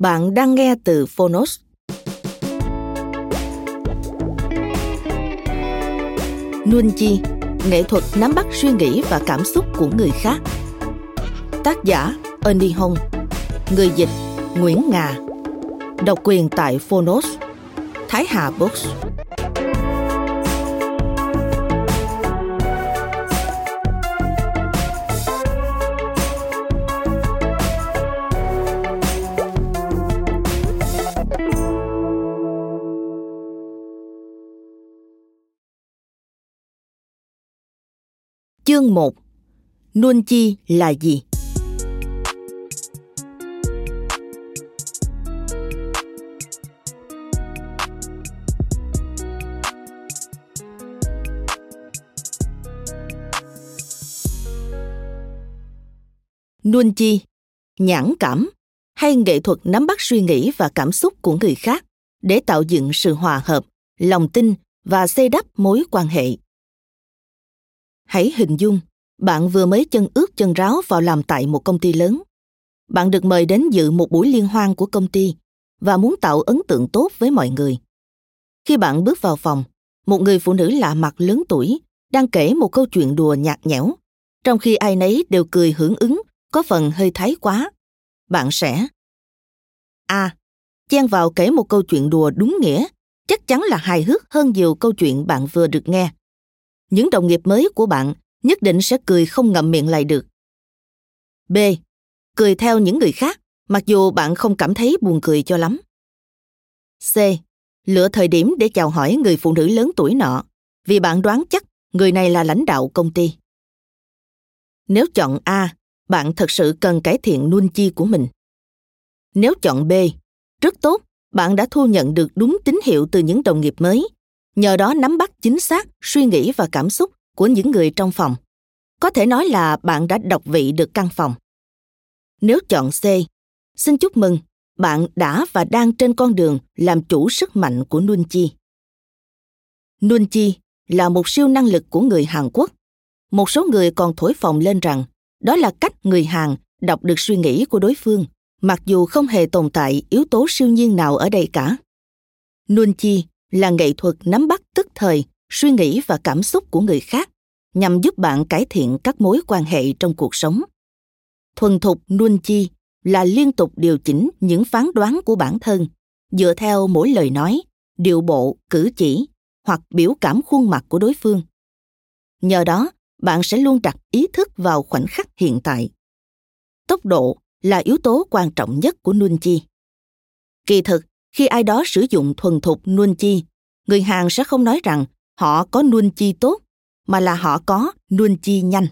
Bạn đang nghe từ Phonos. Nuân chi, nghệ thuật nắm bắt suy nghĩ và cảm xúc của người khác. Tác giả Ernie Hong, người dịch Nguyễn Ngà, độc quyền tại Phonos, Thái Hà Books. Chương 1 Nuôn chi là gì? Nuôn chi, nhãn cảm hay nghệ thuật nắm bắt suy nghĩ và cảm xúc của người khác để tạo dựng sự hòa hợp, lòng tin và xây đắp mối quan hệ Hãy hình dung, bạn vừa mới chân ướt chân ráo vào làm tại một công ty lớn. Bạn được mời đến dự một buổi liên hoan của công ty và muốn tạo ấn tượng tốt với mọi người. Khi bạn bước vào phòng, một người phụ nữ lạ mặt lớn tuổi đang kể một câu chuyện đùa nhạt nhẽo, trong khi ai nấy đều cười hưởng ứng, có phần hơi thái quá. Bạn sẽ A. chen vào kể một câu chuyện đùa đúng nghĩa, chắc chắn là hài hước hơn nhiều câu chuyện bạn vừa được nghe những đồng nghiệp mới của bạn nhất định sẽ cười không ngậm miệng lại được. B. Cười theo những người khác, mặc dù bạn không cảm thấy buồn cười cho lắm. C. Lựa thời điểm để chào hỏi người phụ nữ lớn tuổi nọ, vì bạn đoán chắc người này là lãnh đạo công ty. Nếu chọn A, bạn thật sự cần cải thiện nuôn chi của mình. Nếu chọn B, rất tốt, bạn đã thu nhận được đúng tín hiệu từ những đồng nghiệp mới nhờ đó nắm bắt chính xác suy nghĩ và cảm xúc của những người trong phòng. Có thể nói là bạn đã đọc vị được căn phòng. Nếu chọn c, xin chúc mừng, bạn đã và đang trên con đường làm chủ sức mạnh của nuân chi. Nuân chi là một siêu năng lực của người hàn quốc. Một số người còn thổi phồng lên rằng đó là cách người hàn đọc được suy nghĩ của đối phương, mặc dù không hề tồn tại yếu tố siêu nhiên nào ở đây cả. Nuân chi là nghệ thuật nắm bắt tức thời, suy nghĩ và cảm xúc của người khác, nhằm giúp bạn cải thiện các mối quan hệ trong cuộc sống. Thuần thục nuôn chi là liên tục điều chỉnh những phán đoán của bản thân, dựa theo mỗi lời nói, điệu bộ, cử chỉ, hoặc biểu cảm khuôn mặt của đối phương. Nhờ đó, bạn sẽ luôn đặt ý thức vào khoảnh khắc hiện tại. Tốc độ là yếu tố quan trọng nhất của nuôn chi. Kỳ thực khi ai đó sử dụng thuần thục nuân chi, người hàn sẽ không nói rằng họ có nuân chi tốt, mà là họ có nuân chi nhanh.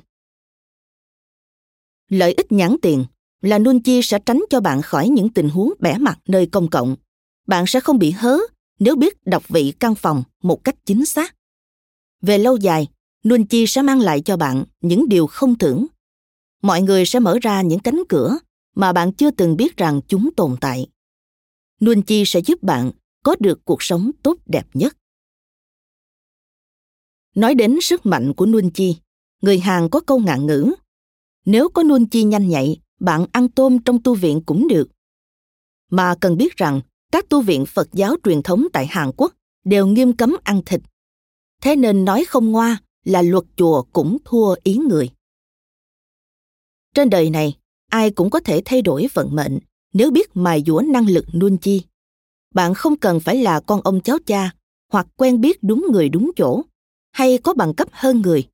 Lợi ích nhãn tiền là nuân chi sẽ tránh cho bạn khỏi những tình huống bẻ mặt nơi công cộng. Bạn sẽ không bị hớ nếu biết đọc vị căn phòng một cách chính xác. Về lâu dài nuân chi sẽ mang lại cho bạn những điều không tưởng mọi người sẽ mở ra những cánh cửa mà bạn chưa từng biết rằng chúng tồn tại nuân chi sẽ giúp bạn có được cuộc sống tốt đẹp nhất nói đến sức mạnh của nuân chi người hàn có câu ngạn ngữ nếu có nuân chi nhanh nhạy bạn ăn tôm trong tu viện cũng được mà cần biết rằng các tu viện Phật giáo truyền thống tại Hàn Quốc đều nghiêm cấm ăn thịt. Thế nên nói không ngoa là luật chùa cũng thua ý người. Trên đời này, ai cũng có thể thay đổi vận mệnh nếu biết mài dũa năng lực nuôn chi. Bạn không cần phải là con ông cháu cha hoặc quen biết đúng người đúng chỗ hay có bằng cấp hơn người.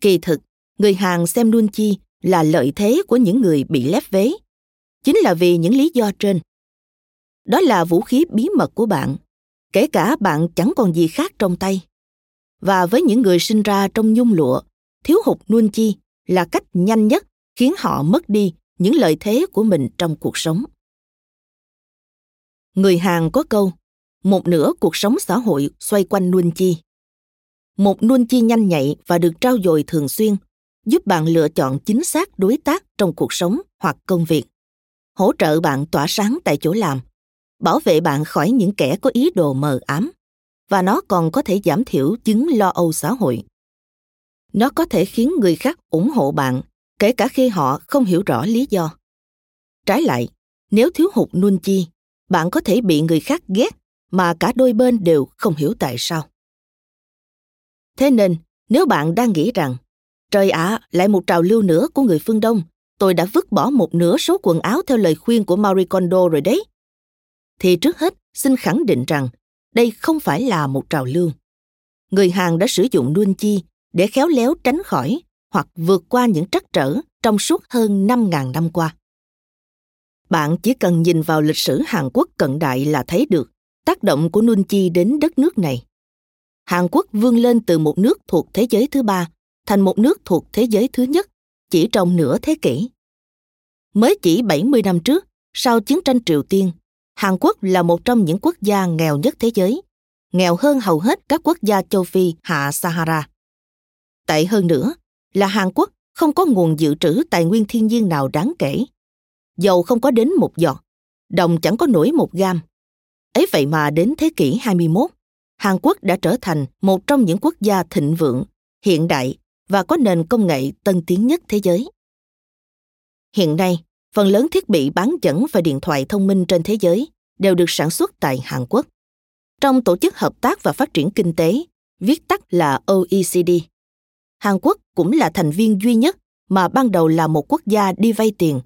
Kỳ thực, người Hàn xem nuôn chi là lợi thế của những người bị lép vế. Chính là vì những lý do trên. Đó là vũ khí bí mật của bạn, kể cả bạn chẳng còn gì khác trong tay. Và với những người sinh ra trong nhung lụa, thiếu hụt nuôn chi là cách nhanh nhất khiến họ mất đi những lợi thế của mình trong cuộc sống. Người Hàn có câu, một nửa cuộc sống xã hội xoay quanh nuôn chi. Một nuôn chi nhanh nhạy và được trao dồi thường xuyên giúp bạn lựa chọn chính xác đối tác trong cuộc sống hoặc công việc hỗ trợ bạn tỏa sáng tại chỗ làm bảo vệ bạn khỏi những kẻ có ý đồ mờ ám và nó còn có thể giảm thiểu chứng lo âu xã hội nó có thể khiến người khác ủng hộ bạn kể cả khi họ không hiểu rõ lý do trái lại nếu thiếu hụt nuôn chi bạn có thể bị người khác ghét mà cả đôi bên đều không hiểu tại sao thế nên nếu bạn đang nghĩ rằng trời ạ à, lại một trào lưu nữa của người phương đông tôi đã vứt bỏ một nửa số quần áo theo lời khuyên của Marie Kondo rồi đấy. Thì trước hết, xin khẳng định rằng đây không phải là một trào lưu. Người Hàn đã sử dụng nuôn chi để khéo léo tránh khỏi hoặc vượt qua những trắc trở trong suốt hơn 5.000 năm qua. Bạn chỉ cần nhìn vào lịch sử Hàn Quốc cận đại là thấy được tác động của Nun chi đến đất nước này. Hàn Quốc vươn lên từ một nước thuộc thế giới thứ ba thành một nước thuộc thế giới thứ nhất chỉ trong nửa thế kỷ. Mới chỉ 70 năm trước, sau chiến tranh Triều Tiên, Hàn Quốc là một trong những quốc gia nghèo nhất thế giới, nghèo hơn hầu hết các quốc gia châu Phi hạ Sahara. Tệ hơn nữa là Hàn Quốc không có nguồn dự trữ tài nguyên thiên nhiên nào đáng kể. Dầu không có đến một giọt, đồng chẳng có nổi một gam. Ấy vậy mà đến thế kỷ 21, Hàn Quốc đã trở thành một trong những quốc gia thịnh vượng, hiện đại và có nền công nghệ tân tiến nhất thế giới. Hiện nay, phần lớn thiết bị bán dẫn và điện thoại thông minh trên thế giới đều được sản xuất tại Hàn Quốc. Trong Tổ chức Hợp tác và Phát triển Kinh tế, viết tắt là OECD, Hàn Quốc cũng là thành viên duy nhất mà ban đầu là một quốc gia đi vay tiền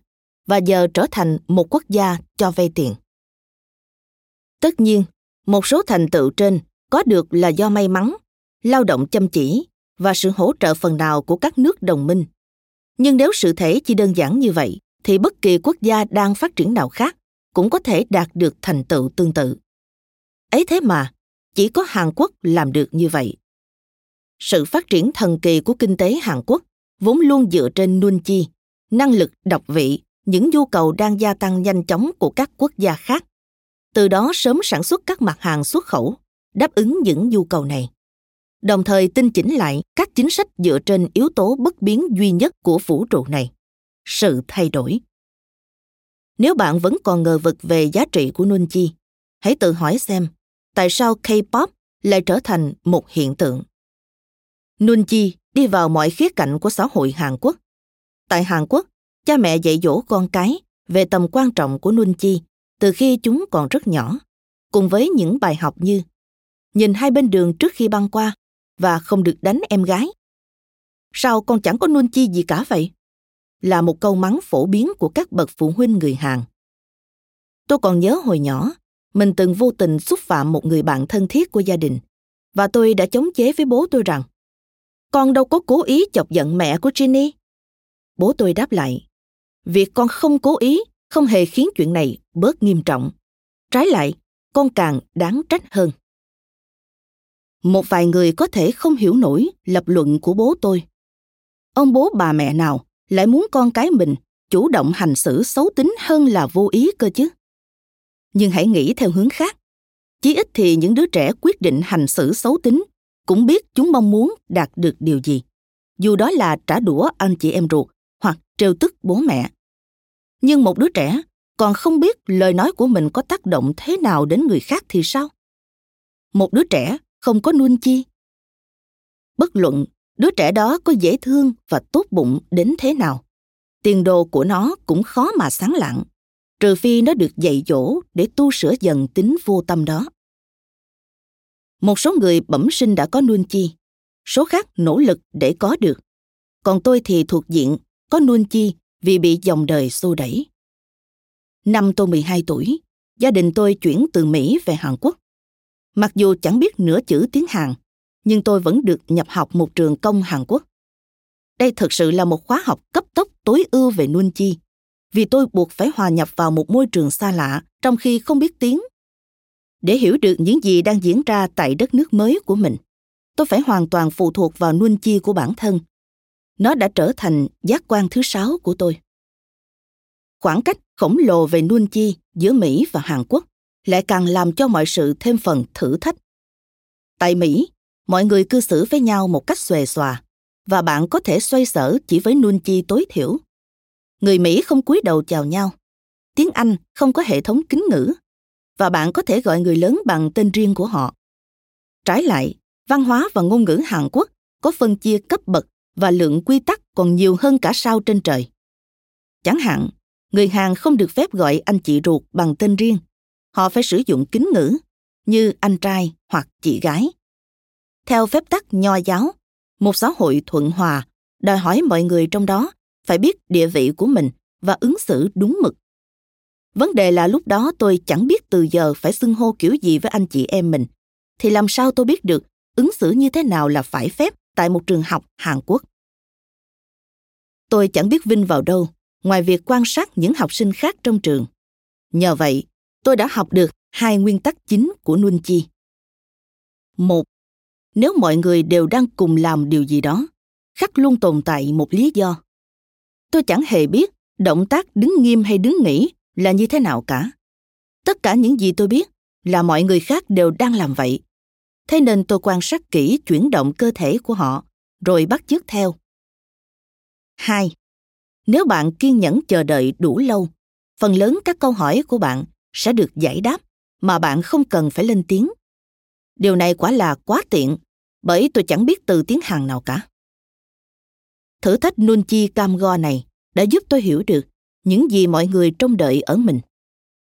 và giờ trở thành một quốc gia cho vay tiền. Tất nhiên, một số thành tựu trên có được là do may mắn, lao động chăm chỉ và sự hỗ trợ phần nào của các nước đồng minh. Nhưng nếu sự thể chỉ đơn giản như vậy, thì bất kỳ quốc gia đang phát triển nào khác cũng có thể đạt được thành tựu tương tự. Ấy thế mà, chỉ có Hàn Quốc làm được như vậy. Sự phát triển thần kỳ của kinh tế Hàn Quốc vốn luôn dựa trên nuôn chi, năng lực độc vị, những nhu cầu đang gia tăng nhanh chóng của các quốc gia khác. Từ đó sớm sản xuất các mặt hàng xuất khẩu, đáp ứng những nhu cầu này đồng thời tinh chỉnh lại các chính sách dựa trên yếu tố bất biến duy nhất của vũ trụ này sự thay đổi nếu bạn vẫn còn ngờ vực về giá trị của Nunchi, hãy tự hỏi xem tại sao K-pop lại trở thành một hiện tượng. Nunchi đi vào mọi khía cạnh của xã hội Hàn Quốc. Tại Hàn Quốc, cha mẹ dạy dỗ con cái về tầm quan trọng của Nunchi từ khi chúng còn rất nhỏ, cùng với những bài học như nhìn hai bên đường trước khi băng qua, và không được đánh em gái. Sao con chẳng có Nun chi gì cả vậy? Là một câu mắng phổ biến của các bậc phụ huynh người Hàn. Tôi còn nhớ hồi nhỏ, mình từng vô tình xúc phạm một người bạn thân thiết của gia đình và tôi đã chống chế với bố tôi rằng con đâu có cố ý chọc giận mẹ của Ginny. Bố tôi đáp lại, việc con không cố ý không hề khiến chuyện này bớt nghiêm trọng. Trái lại, con càng đáng trách hơn một vài người có thể không hiểu nổi lập luận của bố tôi ông bố bà mẹ nào lại muốn con cái mình chủ động hành xử xấu tính hơn là vô ý cơ chứ nhưng hãy nghĩ theo hướng khác chí ít thì những đứa trẻ quyết định hành xử xấu tính cũng biết chúng mong muốn đạt được điều gì. Dù đó là trả đũa anh chị em ruột hoặc trêu tức bố mẹ. Nhưng một đứa trẻ còn không biết lời nói của mình có tác động thế nào đến người khác thì sao? Một đứa trẻ không có nuông chi bất luận đứa trẻ đó có dễ thương và tốt bụng đến thế nào, tiền đồ của nó cũng khó mà sáng lạng, trừ phi nó được dạy dỗ để tu sửa dần tính vô tâm đó. Một số người bẩm sinh đã có nuôn chi, số khác nỗ lực để có được. Còn tôi thì thuộc diện có nuôn chi vì bị dòng đời xô đẩy. Năm tôi 12 tuổi, gia đình tôi chuyển từ Mỹ về Hàn Quốc. Mặc dù chẳng biết nửa chữ tiếng Hàn, nhưng tôi vẫn được nhập học một trường công Hàn Quốc. Đây thực sự là một khóa học cấp tốc tối ưu về nuôn chi, vì tôi buộc phải hòa nhập vào một môi trường xa lạ trong khi không biết tiếng. Để hiểu được những gì đang diễn ra tại đất nước mới của mình, tôi phải hoàn toàn phụ thuộc vào nuông chi của bản thân. Nó đã trở thành giác quan thứ sáu của tôi. Khoảng cách khổng lồ về nuông chi giữa Mỹ và Hàn Quốc lại càng làm cho mọi sự thêm phần thử thách. Tại Mỹ, mọi người cư xử với nhau một cách xuề xòa và bạn có thể xoay sở chỉ với nuông chi tối thiểu. Người Mỹ không cúi đầu chào nhau. Tiếng Anh không có hệ thống kính ngữ và bạn có thể gọi người lớn bằng tên riêng của họ. Trái lại, văn hóa và ngôn ngữ Hàn Quốc có phân chia cấp bậc và lượng quy tắc còn nhiều hơn cả sao trên trời. Chẳng hạn, người Hàn không được phép gọi anh chị ruột bằng tên riêng. Họ phải sử dụng kính ngữ như anh trai hoặc chị gái. Theo phép tắc nho giáo, một xã hội thuận hòa đòi hỏi mọi người trong đó phải biết địa vị của mình và ứng xử đúng mực. Vấn đề là lúc đó tôi chẳng biết từ giờ phải xưng hô kiểu gì với anh chị em mình, thì làm sao tôi biết được ứng xử như thế nào là phải phép tại một trường học Hàn Quốc. Tôi chẳng biết vinh vào đâu ngoài việc quan sát những học sinh khác trong trường. Nhờ vậy, tôi đã học được hai nguyên tắc chính của Nuân Chi. Một, nếu mọi người đều đang cùng làm điều gì đó, khắc luôn tồn tại một lý do. Tôi chẳng hề biết động tác đứng nghiêm hay đứng nghỉ là như thế nào cả. Tất cả những gì tôi biết là mọi người khác đều đang làm vậy. Thế nên tôi quan sát kỹ chuyển động cơ thể của họ, rồi bắt chước theo. 2. Nếu bạn kiên nhẫn chờ đợi đủ lâu, phần lớn các câu hỏi của bạn sẽ được giải đáp mà bạn không cần phải lên tiếng. Điều này quả là quá tiện, bởi tôi chẳng biết từ tiếng Hàn nào cả. Thử thách Nunchi Camgo này đã giúp tôi hiểu được những gì mọi người trông đợi ở mình.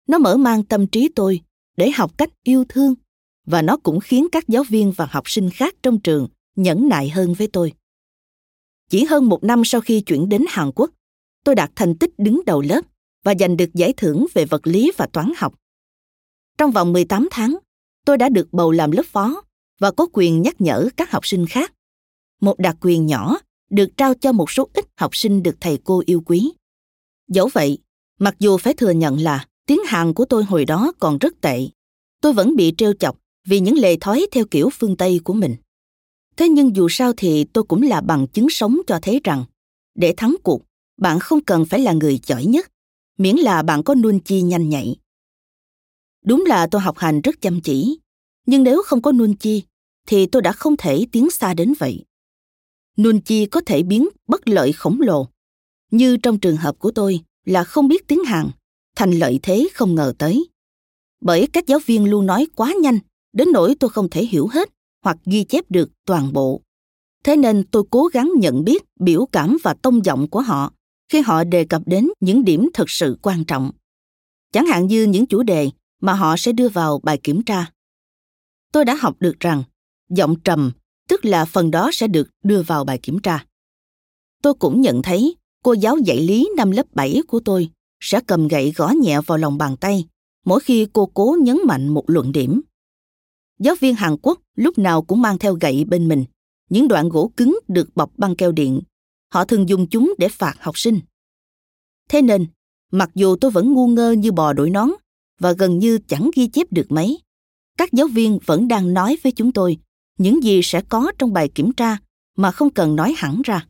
Nó mở mang tâm trí tôi để học cách yêu thương và nó cũng khiến các giáo viên và học sinh khác trong trường nhẫn nại hơn với tôi. Chỉ hơn một năm sau khi chuyển đến Hàn Quốc, tôi đạt thành tích đứng đầu lớp và giành được giải thưởng về vật lý và toán học. Trong vòng 18 tháng, tôi đã được bầu làm lớp phó và có quyền nhắc nhở các học sinh khác. Một đặc quyền nhỏ được trao cho một số ít học sinh được thầy cô yêu quý. Dẫu vậy, mặc dù phải thừa nhận là tiếng Hàn của tôi hồi đó còn rất tệ, tôi vẫn bị trêu chọc vì những lề thói theo kiểu phương Tây của mình. Thế nhưng dù sao thì tôi cũng là bằng chứng sống cho thấy rằng, để thắng cuộc, bạn không cần phải là người giỏi nhất, miễn là bạn có nuôn chi nhanh nhạy. Đúng là tôi học hành rất chăm chỉ, nhưng nếu không có nuôn chi, thì tôi đã không thể tiến xa đến vậy. Nuôn chi có thể biến bất lợi khổng lồ, như trong trường hợp của tôi là không biết tiếng Hàn, thành lợi thế không ngờ tới. Bởi các giáo viên luôn nói quá nhanh, đến nỗi tôi không thể hiểu hết hoặc ghi chép được toàn bộ. Thế nên tôi cố gắng nhận biết biểu cảm và tông giọng của họ khi họ đề cập đến những điểm thực sự quan trọng. Chẳng hạn như những chủ đề mà họ sẽ đưa vào bài kiểm tra. Tôi đã học được rằng giọng trầm tức là phần đó sẽ được đưa vào bài kiểm tra. Tôi cũng nhận thấy cô giáo dạy lý năm lớp 7 của tôi sẽ cầm gậy gõ nhẹ vào lòng bàn tay mỗi khi cô cố nhấn mạnh một luận điểm. Giáo viên Hàn Quốc lúc nào cũng mang theo gậy bên mình, những đoạn gỗ cứng được bọc băng keo điện. Họ thường dùng chúng để phạt học sinh. Thế nên, mặc dù tôi vẫn ngu ngơ như bò đổi nón và gần như chẳng ghi chép được mấy, các giáo viên vẫn đang nói với chúng tôi những gì sẽ có trong bài kiểm tra mà không cần nói hẳn ra.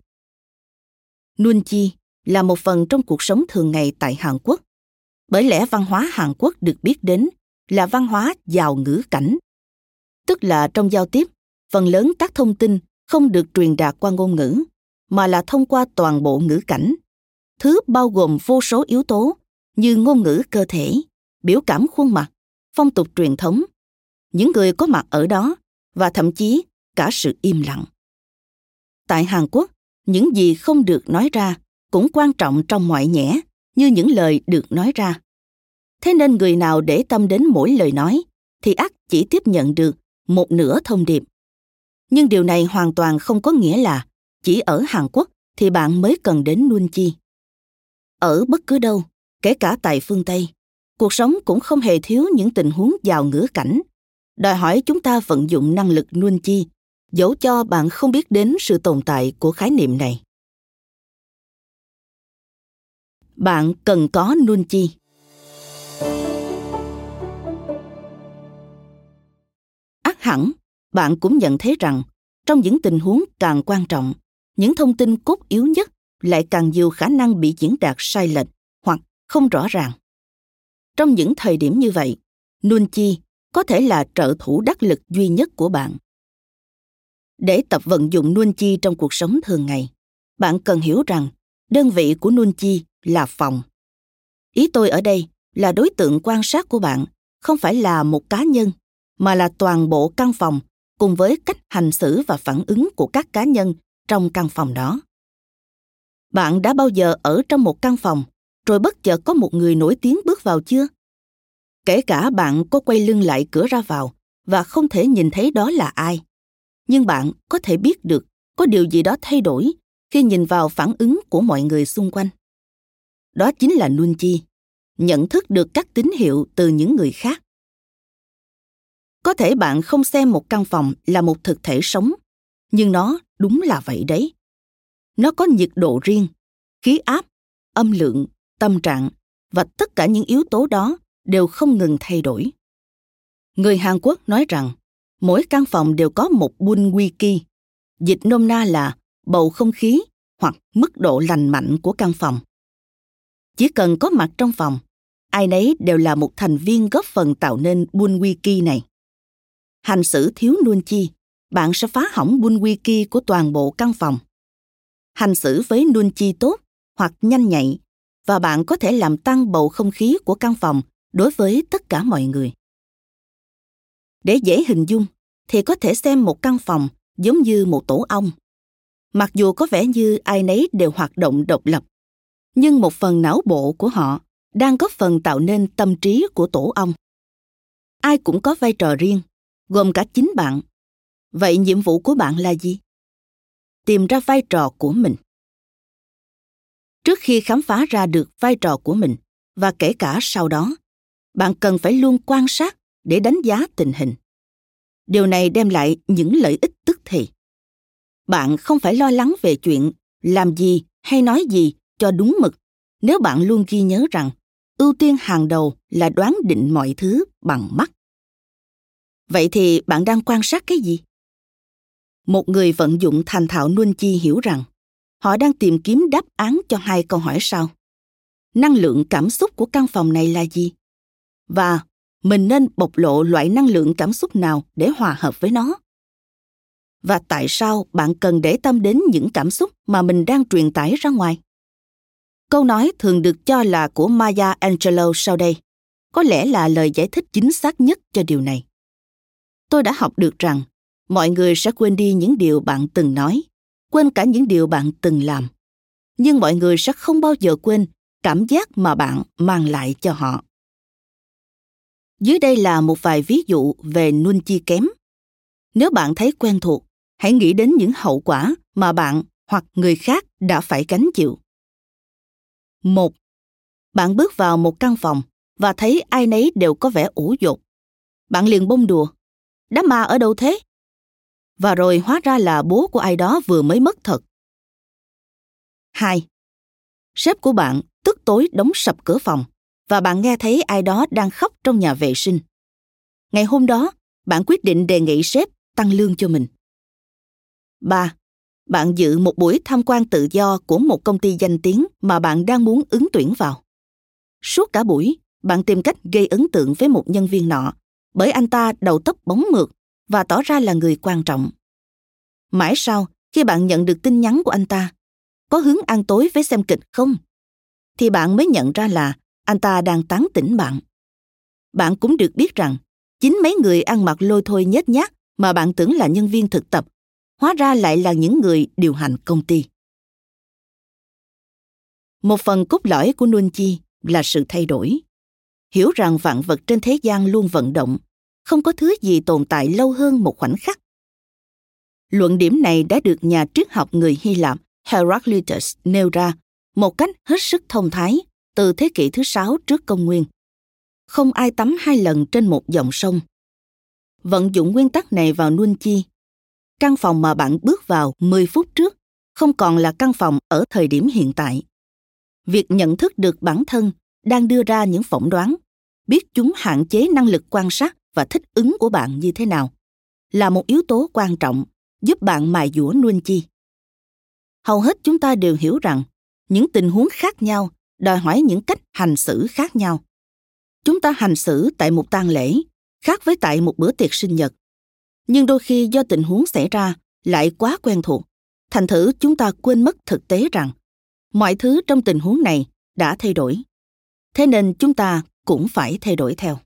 Nuôn chi là một phần trong cuộc sống thường ngày tại Hàn Quốc. Bởi lẽ văn hóa Hàn Quốc được biết đến là văn hóa giàu ngữ cảnh. Tức là trong giao tiếp, phần lớn các thông tin không được truyền đạt qua ngôn ngữ, mà là thông qua toàn bộ ngữ cảnh. Thứ bao gồm vô số yếu tố như ngôn ngữ cơ thể, biểu cảm khuôn mặt, phong tục truyền thống, những người có mặt ở đó và thậm chí cả sự im lặng. Tại Hàn Quốc, những gì không được nói ra cũng quan trọng trong mọi nhẽ, như những lời được nói ra. Thế nên người nào để tâm đến mỗi lời nói, thì ắt chỉ tiếp nhận được một nửa thông điệp. Nhưng điều này hoàn toàn không có nghĩa là chỉ ở hàn quốc thì bạn mới cần đến nuôn chi. Ở bất cứ đâu, kể cả tại phương tây, cuộc sống cũng không hề thiếu những tình huống giàu ngữ cảnh. Đòi hỏi chúng ta vận dụng năng lực nuôn chi dẫu cho bạn không biết đến sự tồn tại của khái niệm này. Bạn cần có Nunchi. chi hẳn, bạn cũng nhận thấy rằng, trong những tình huống càng quan trọng, những thông tin cốt yếu nhất lại càng nhiều khả năng bị diễn đạt sai lệch hoặc không rõ ràng. Trong những thời điểm như vậy, Nunchi có thể là trợ thủ đắc lực duy nhất của bạn để tập vận dụng nuôn chi trong cuộc sống thường ngày. Bạn cần hiểu rằng, đơn vị của nuôn chi là phòng. Ý tôi ở đây là đối tượng quan sát của bạn, không phải là một cá nhân, mà là toàn bộ căn phòng cùng với cách hành xử và phản ứng của các cá nhân trong căn phòng đó. Bạn đã bao giờ ở trong một căn phòng, rồi bất chợt có một người nổi tiếng bước vào chưa? Kể cả bạn có quay lưng lại cửa ra vào và không thể nhìn thấy đó là ai nhưng bạn có thể biết được có điều gì đó thay đổi khi nhìn vào phản ứng của mọi người xung quanh. Đó chính là nuôn chi nhận thức được các tín hiệu từ những người khác. Có thể bạn không xem một căn phòng là một thực thể sống, nhưng nó đúng là vậy đấy. Nó có nhiệt độ riêng, khí áp, âm lượng, tâm trạng và tất cả những yếu tố đó đều không ngừng thay đổi. Người hàn quốc nói rằng mỗi căn phòng đều có một bun wiki dịch nôm na là bầu không khí hoặc mức độ lành mạnh của căn phòng. Chỉ cần có mặt trong phòng, ai nấy đều là một thành viên góp phần tạo nên bun wiki này. Hành xử thiếu nuôn chi, bạn sẽ phá hỏng bun wiki của toàn bộ căn phòng. Hành xử với nuôn chi tốt hoặc nhanh nhạy, và bạn có thể làm tăng bầu không khí của căn phòng đối với tất cả mọi người. Để dễ hình dung thì có thể xem một căn phòng giống như một tổ ong. Mặc dù có vẻ như ai nấy đều hoạt động độc lập, nhưng một phần não bộ của họ đang góp phần tạo nên tâm trí của tổ ong. Ai cũng có vai trò riêng, gồm cả chính bạn. Vậy nhiệm vụ của bạn là gì? Tìm ra vai trò của mình. Trước khi khám phá ra được vai trò của mình, và kể cả sau đó, bạn cần phải luôn quan sát để đánh giá tình hình điều này đem lại những lợi ích tức thì. Bạn không phải lo lắng về chuyện làm gì hay nói gì cho đúng mực. Nếu bạn luôn ghi nhớ rằng ưu tiên hàng đầu là đoán định mọi thứ bằng mắt. Vậy thì bạn đang quan sát cái gì? Một người vận dụng thành thạo nuân chi hiểu rằng họ đang tìm kiếm đáp án cho hai câu hỏi sau. Năng lượng cảm xúc của căn phòng này là gì? Và mình nên bộc lộ loại năng lượng cảm xúc nào để hòa hợp với nó? Và tại sao bạn cần để tâm đến những cảm xúc mà mình đang truyền tải ra ngoài? Câu nói thường được cho là của maya angelou sau đây. Có lẽ là lời giải thích chính xác nhất cho điều này. Tôi đã học được rằng, mọi người sẽ quên đi những điều bạn từng nói, quên cả những điều bạn từng làm. Nhưng mọi người sẽ không bao giờ quên cảm giác mà bạn mang lại cho họ dưới đây là một vài ví dụ về nuôn chi kém nếu bạn thấy quen thuộc, hãy nghĩ đến những hậu quả mà bạn hoặc người khác đã phải gánh chịu một, bạn bước vào một căn phòng và thấy ai nấy đều có vẻ ủ dột bạn liền bông đùa, đám ma ở đâu thế và rồi hóa ra là bố của ai đó vừa mới mất thật. 2. Sếp của bạn tức tối đóng sập cửa phòng và bạn nghe thấy ai đó đang khóc trong nhà vệ sinh. Ngày hôm đó, bạn quyết định đề nghị sếp tăng lương cho mình. 3. Bạn dự một buổi tham quan tự do của một công ty danh tiếng mà bạn đang muốn ứng tuyển vào. Suốt cả buổi, bạn tìm cách gây ấn tượng với một nhân viên nọ bởi anh ta đầu tóc bóng mượt và tỏ ra là người quan trọng. Mãi sau, khi bạn nhận được tin nhắn của anh ta, có hướng ăn tối với xem kịch không? Thì bạn mới nhận ra là anh ta đang tán tỉnh bạn. Bạn cũng được biết rằng, chính mấy người ăn mặc lôi thôi nhét nhát mà bạn tưởng là nhân viên thực tập, hóa ra lại là những người điều hành công ty. Một phần cốt lõi của Nuân Chi là sự thay đổi. hiểu rằng vạn vật trên thế gian luôn vận động, không có thứ gì tồn tại lâu hơn một khoảnh khắc. Luận điểm này đã được nhà triết học người Hy Lạp Heraclitus nêu ra một cách hết sức thông thái từ thế kỷ thứ sáu trước công nguyên. Không ai tắm hai lần trên một dòng sông. Vận dụng nguyên tắc này vào nuôn chi. Căn phòng mà bạn bước vào 10 phút trước không còn là căn phòng ở thời điểm hiện tại. Việc nhận thức được bản thân đang đưa ra những phỏng đoán, biết chúng hạn chế năng lực quan sát và thích ứng của bạn như thế nào, là một yếu tố quan trọng giúp bạn mài dũa nuôn chi. Hầu hết chúng ta đều hiểu rằng những tình huống khác nhau đòi hỏi những cách hành xử khác nhau. Chúng ta hành xử tại một tang lễ khác với tại một bữa tiệc sinh nhật. Nhưng đôi khi do tình huống xảy ra lại quá quen thuộc, thành thử chúng ta quên mất thực tế rằng mọi thứ trong tình huống này đã thay đổi. Thế nên chúng ta cũng phải thay đổi theo.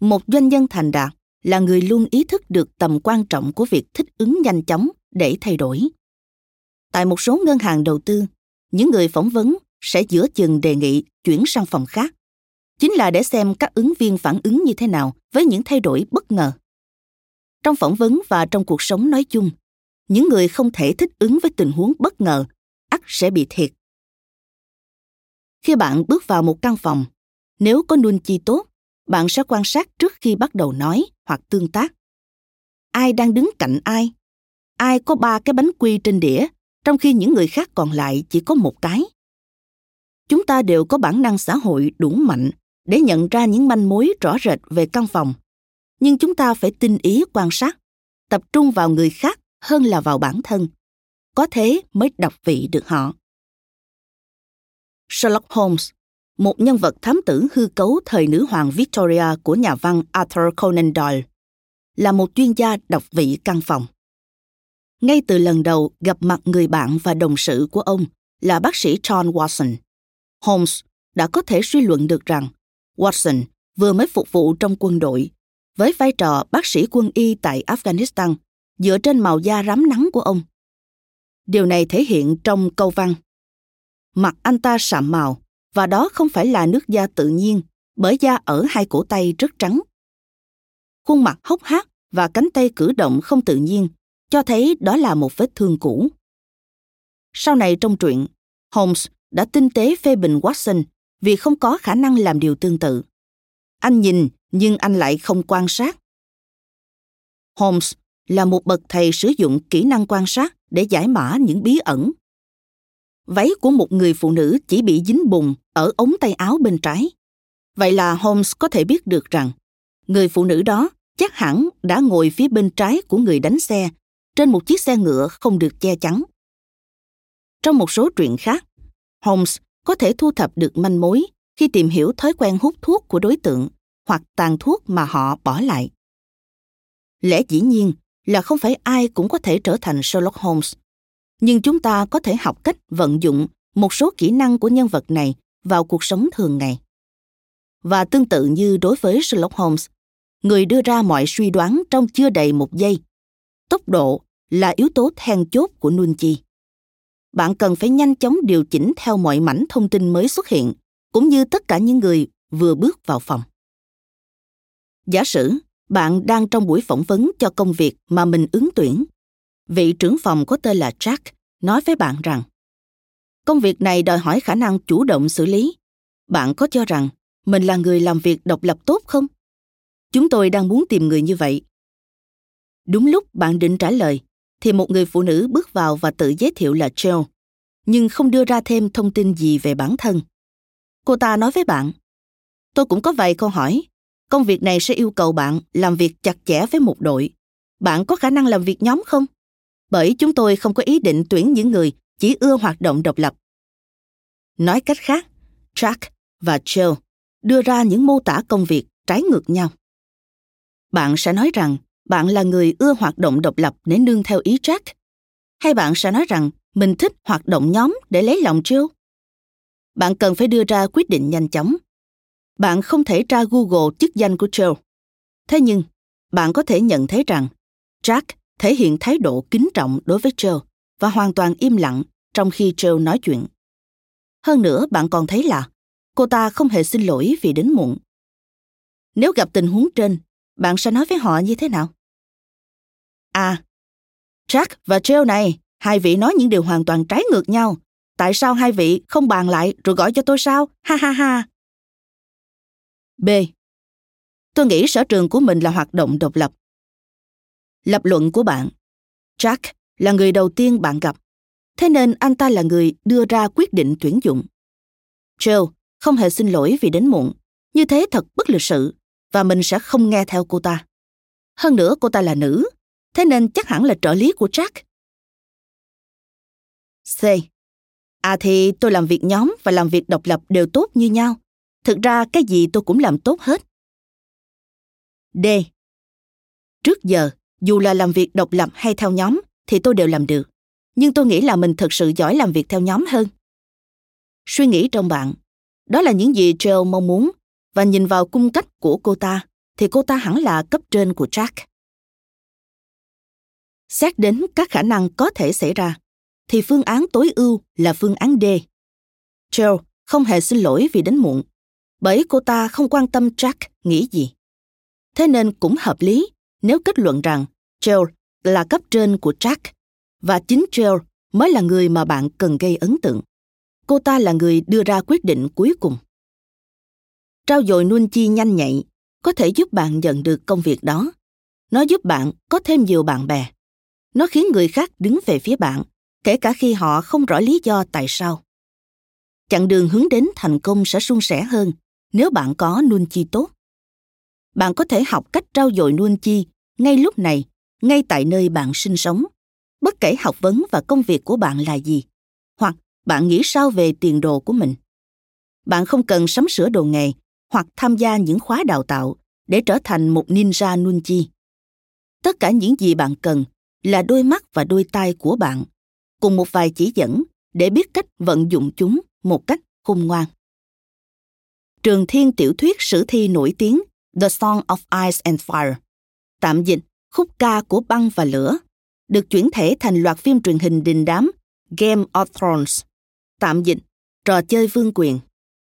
Một doanh nhân thành đạt là người luôn ý thức được tầm quan trọng của việc thích ứng nhanh chóng để thay đổi. Tại một số ngân hàng đầu tư, những người phỏng vấn sẽ giữa chừng đề nghị chuyển sang phòng khác. Chính là để xem các ứng viên phản ứng như thế nào với những thay đổi bất ngờ. Trong phỏng vấn và trong cuộc sống nói chung, những người không thể thích ứng với tình huống bất ngờ, ắt sẽ bị thiệt. Khi bạn bước vào một căn phòng, nếu có nuôn chi tốt, bạn sẽ quan sát trước khi bắt đầu nói hoặc tương tác. Ai đang đứng cạnh ai? Ai có ba cái bánh quy trên đĩa? Trong khi những người khác còn lại chỉ có một cái. Chúng ta đều có bản năng xã hội đủ mạnh để nhận ra những manh mối rõ rệt về căn phòng. Nhưng chúng ta phải tinh ý quan sát, tập trung vào người khác hơn là vào bản thân. Có thế mới đọc vị được họ. Sherlock holmes, một nhân vật thám tử hư cấu thời nữ hoàng victoria của nhà văn arthur conan doyle, là một chuyên gia đọc vị căn phòng ngay từ lần đầu gặp mặt người bạn và đồng sự của ông là bác sĩ John Watson. Holmes đã có thể suy luận được rằng Watson vừa mới phục vụ trong quân đội với vai trò bác sĩ quân y tại Afghanistan dựa trên màu da rám nắng của ông. Điều này thể hiện trong câu văn. Mặt anh ta sạm màu và đó không phải là nước da tự nhiên bởi da ở hai cổ tay rất trắng. Khuôn mặt hốc hác và cánh tay cử động không tự nhiên cho thấy đó là một vết thương cũ. Sau này trong truyện, Holmes đã tinh tế phê bình Watson vì không có khả năng làm điều tương tự. Anh nhìn nhưng anh lại không quan sát. Holmes là một bậc thầy sử dụng kỹ năng quan sát để giải mã những bí ẩn. Váy của một người phụ nữ chỉ bị dính bùn ở ống tay áo bên trái. Vậy là Holmes có thể biết được rằng người phụ nữ đó chắc hẳn đã ngồi phía bên trái của người đánh xe trên một chiếc xe ngựa không được che chắn. Trong một số truyện khác, Holmes có thể thu thập được manh mối khi tìm hiểu thói quen hút thuốc của đối tượng hoặc tàn thuốc mà họ bỏ lại. Lẽ dĩ nhiên là không phải ai cũng có thể trở thành Sherlock Holmes, nhưng chúng ta có thể học cách vận dụng một số kỹ năng của nhân vật này vào cuộc sống thường ngày. Và tương tự như đối với Sherlock Holmes, người đưa ra mọi suy đoán trong chưa đầy một giây. Tốc độ là yếu tố then chốt của Nunchi. Bạn cần phải nhanh chóng điều chỉnh theo mọi mảnh thông tin mới xuất hiện, cũng như tất cả những người vừa bước vào phòng. Giả sử bạn đang trong buổi phỏng vấn cho công việc mà mình ứng tuyển. Vị trưởng phòng có tên là Jack nói với bạn rằng công việc này đòi hỏi khả năng chủ động xử lý. Bạn có cho rằng mình là người làm việc độc lập tốt không? Chúng tôi đang muốn tìm người như vậy. Đúng lúc bạn định trả lời, thì một người phụ nữ bước vào và tự giới thiệu là Jill, nhưng không đưa ra thêm thông tin gì về bản thân. Cô ta nói với bạn, tôi cũng có vài câu hỏi. Công việc này sẽ yêu cầu bạn làm việc chặt chẽ với một đội. Bạn có khả năng làm việc nhóm không? Bởi chúng tôi không có ý định tuyển những người chỉ ưa hoạt động độc lập. Nói cách khác, Jack và Jill đưa ra những mô tả công việc trái ngược nhau. Bạn sẽ nói rằng bạn là người ưa hoạt động độc lập để nương theo ý Jack? Hay bạn sẽ nói rằng mình thích hoạt động nhóm để lấy lòng Jill? Bạn cần phải đưa ra quyết định nhanh chóng. Bạn không thể tra Google chức danh của Jill. Thế nhưng, bạn có thể nhận thấy rằng Jack thể hiện thái độ kính trọng đối với Jill và hoàn toàn im lặng trong khi Jill nói chuyện. Hơn nữa, bạn còn thấy là cô ta không hề xin lỗi vì đến muộn. Nếu gặp tình huống trên, bạn sẽ nói với họ như thế nào? À, Jack và Jill này, hai vị nói những điều hoàn toàn trái ngược nhau. Tại sao hai vị không bàn lại rồi gọi cho tôi sao? Ha ha ha. B. Tôi nghĩ sở trường của mình là hoạt động độc lập. Lập luận của bạn. Jack là người đầu tiên bạn gặp. Thế nên anh ta là người đưa ra quyết định tuyển dụng. Jill không hề xin lỗi vì đến muộn. Như thế thật bất lịch sự và mình sẽ không nghe theo cô ta. Hơn nữa cô ta là nữ, thế nên chắc hẳn là trợ lý của Jack. C. À thì tôi làm việc nhóm và làm việc độc lập đều tốt như nhau. Thực ra cái gì tôi cũng làm tốt hết. D. Trước giờ, dù là làm việc độc lập hay theo nhóm, thì tôi đều làm được. Nhưng tôi nghĩ là mình thực sự giỏi làm việc theo nhóm hơn. Suy nghĩ trong bạn, đó là những gì Jill mong muốn và nhìn vào cung cách của cô ta, thì cô ta hẳn là cấp trên của Jack. Xét đến các khả năng có thể xảy ra, thì phương án tối ưu là phương án D. Joe không hề xin lỗi vì đến muộn, bởi cô ta không quan tâm Jack nghĩ gì. Thế nên cũng hợp lý nếu kết luận rằng Joe là cấp trên của Jack và chính Joe mới là người mà bạn cần gây ấn tượng. Cô ta là người đưa ra quyết định cuối cùng. Trao dồi nuôn chi nhanh nhạy có thể giúp bạn nhận được công việc đó. Nó giúp bạn có thêm nhiều bạn bè. Nó khiến người khác đứng về phía bạn, kể cả khi họ không rõ lý do tại sao. Chặng đường hướng đến thành công sẽ suôn sẻ hơn nếu bạn có nuôn chi tốt. Bạn có thể học cách trao dồi nuôn chi ngay lúc này, ngay tại nơi bạn sinh sống, bất kể học vấn và công việc của bạn là gì, hoặc bạn nghĩ sao về tiền đồ của mình. Bạn không cần sắm sửa đồ nghề hoặc tham gia những khóa đào tạo để trở thành một ninja nunchi. Tất cả những gì bạn cần là đôi mắt và đôi tai của bạn, cùng một vài chỉ dẫn để biết cách vận dụng chúng một cách khôn ngoan. Trường thiên tiểu thuyết sử thi nổi tiếng The Song of Ice and Fire, tạm dịch khúc ca của băng và lửa, được chuyển thể thành loạt phim truyền hình đình đám Game of Thrones, tạm dịch trò chơi vương quyền,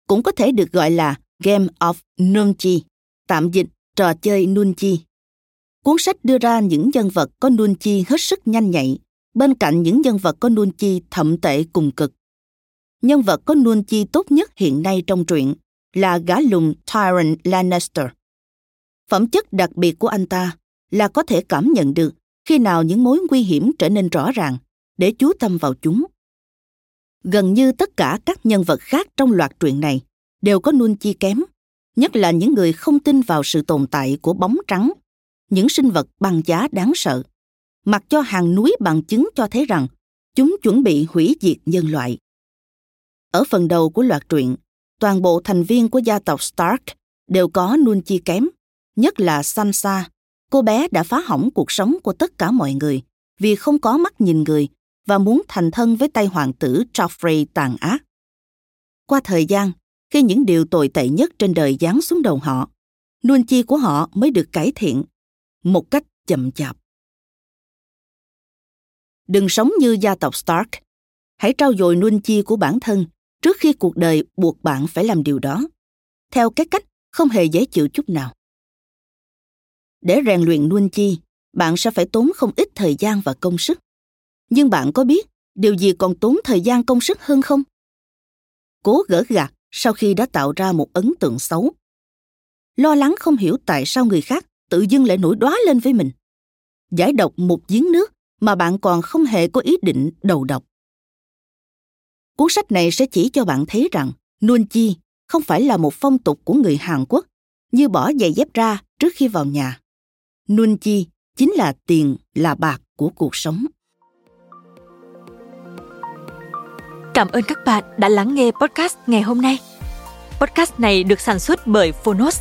cũng có thể được gọi là Game of Nunchi, tạm dịch trò chơi Nunchi. Cuốn sách đưa ra những nhân vật có Nunchi hết sức nhanh nhạy, bên cạnh những nhân vật có Nunchi thậm tệ cùng cực. Nhân vật có Nunchi tốt nhất hiện nay trong truyện là gã lùng Tyrion Lannister. Phẩm chất đặc biệt của anh ta là có thể cảm nhận được khi nào những mối nguy hiểm trở nên rõ ràng để chú tâm vào chúng. Gần như tất cả các nhân vật khác trong loạt truyện này đều có nuôn chi kém, nhất là những người không tin vào sự tồn tại của bóng trắng, những sinh vật băng giá đáng sợ, mặc cho hàng núi bằng chứng cho thấy rằng chúng chuẩn bị hủy diệt nhân loại. Ở phần đầu của loạt truyện, toàn bộ thành viên của gia tộc Stark đều có nuôn chi kém, nhất là Sansa, cô bé đã phá hỏng cuộc sống của tất cả mọi người vì không có mắt nhìn người và muốn thành thân với tay hoàng tử Joffrey tàn ác. Qua thời gian, khi những điều tồi tệ nhất trên đời giáng xuống đầu họ, nuôn chi của họ mới được cải thiện một cách chậm chạp. Đừng sống như gia tộc Stark. Hãy trao dồi nuông chi của bản thân trước khi cuộc đời buộc bạn phải làm điều đó, theo cái cách không hề dễ chịu chút nào. Để rèn luyện nuông chi, bạn sẽ phải tốn không ít thời gian và công sức. Nhưng bạn có biết điều gì còn tốn thời gian công sức hơn không? Cố gỡ gạt sau khi đã tạo ra một ấn tượng xấu. Lo lắng không hiểu tại sao người khác tự dưng lại nổi đóa lên với mình. Giải độc một giếng nước mà bạn còn không hề có ý định đầu độc. Cuốn sách này sẽ chỉ cho bạn thấy rằng nuôn chi không phải là một phong tục của người Hàn Quốc như bỏ giày dép ra trước khi vào nhà. Nuôn chi chính là tiền, là bạc của cuộc sống. Cảm ơn các bạn đã lắng nghe podcast ngày hôm nay. Podcast này được sản xuất bởi Phonos,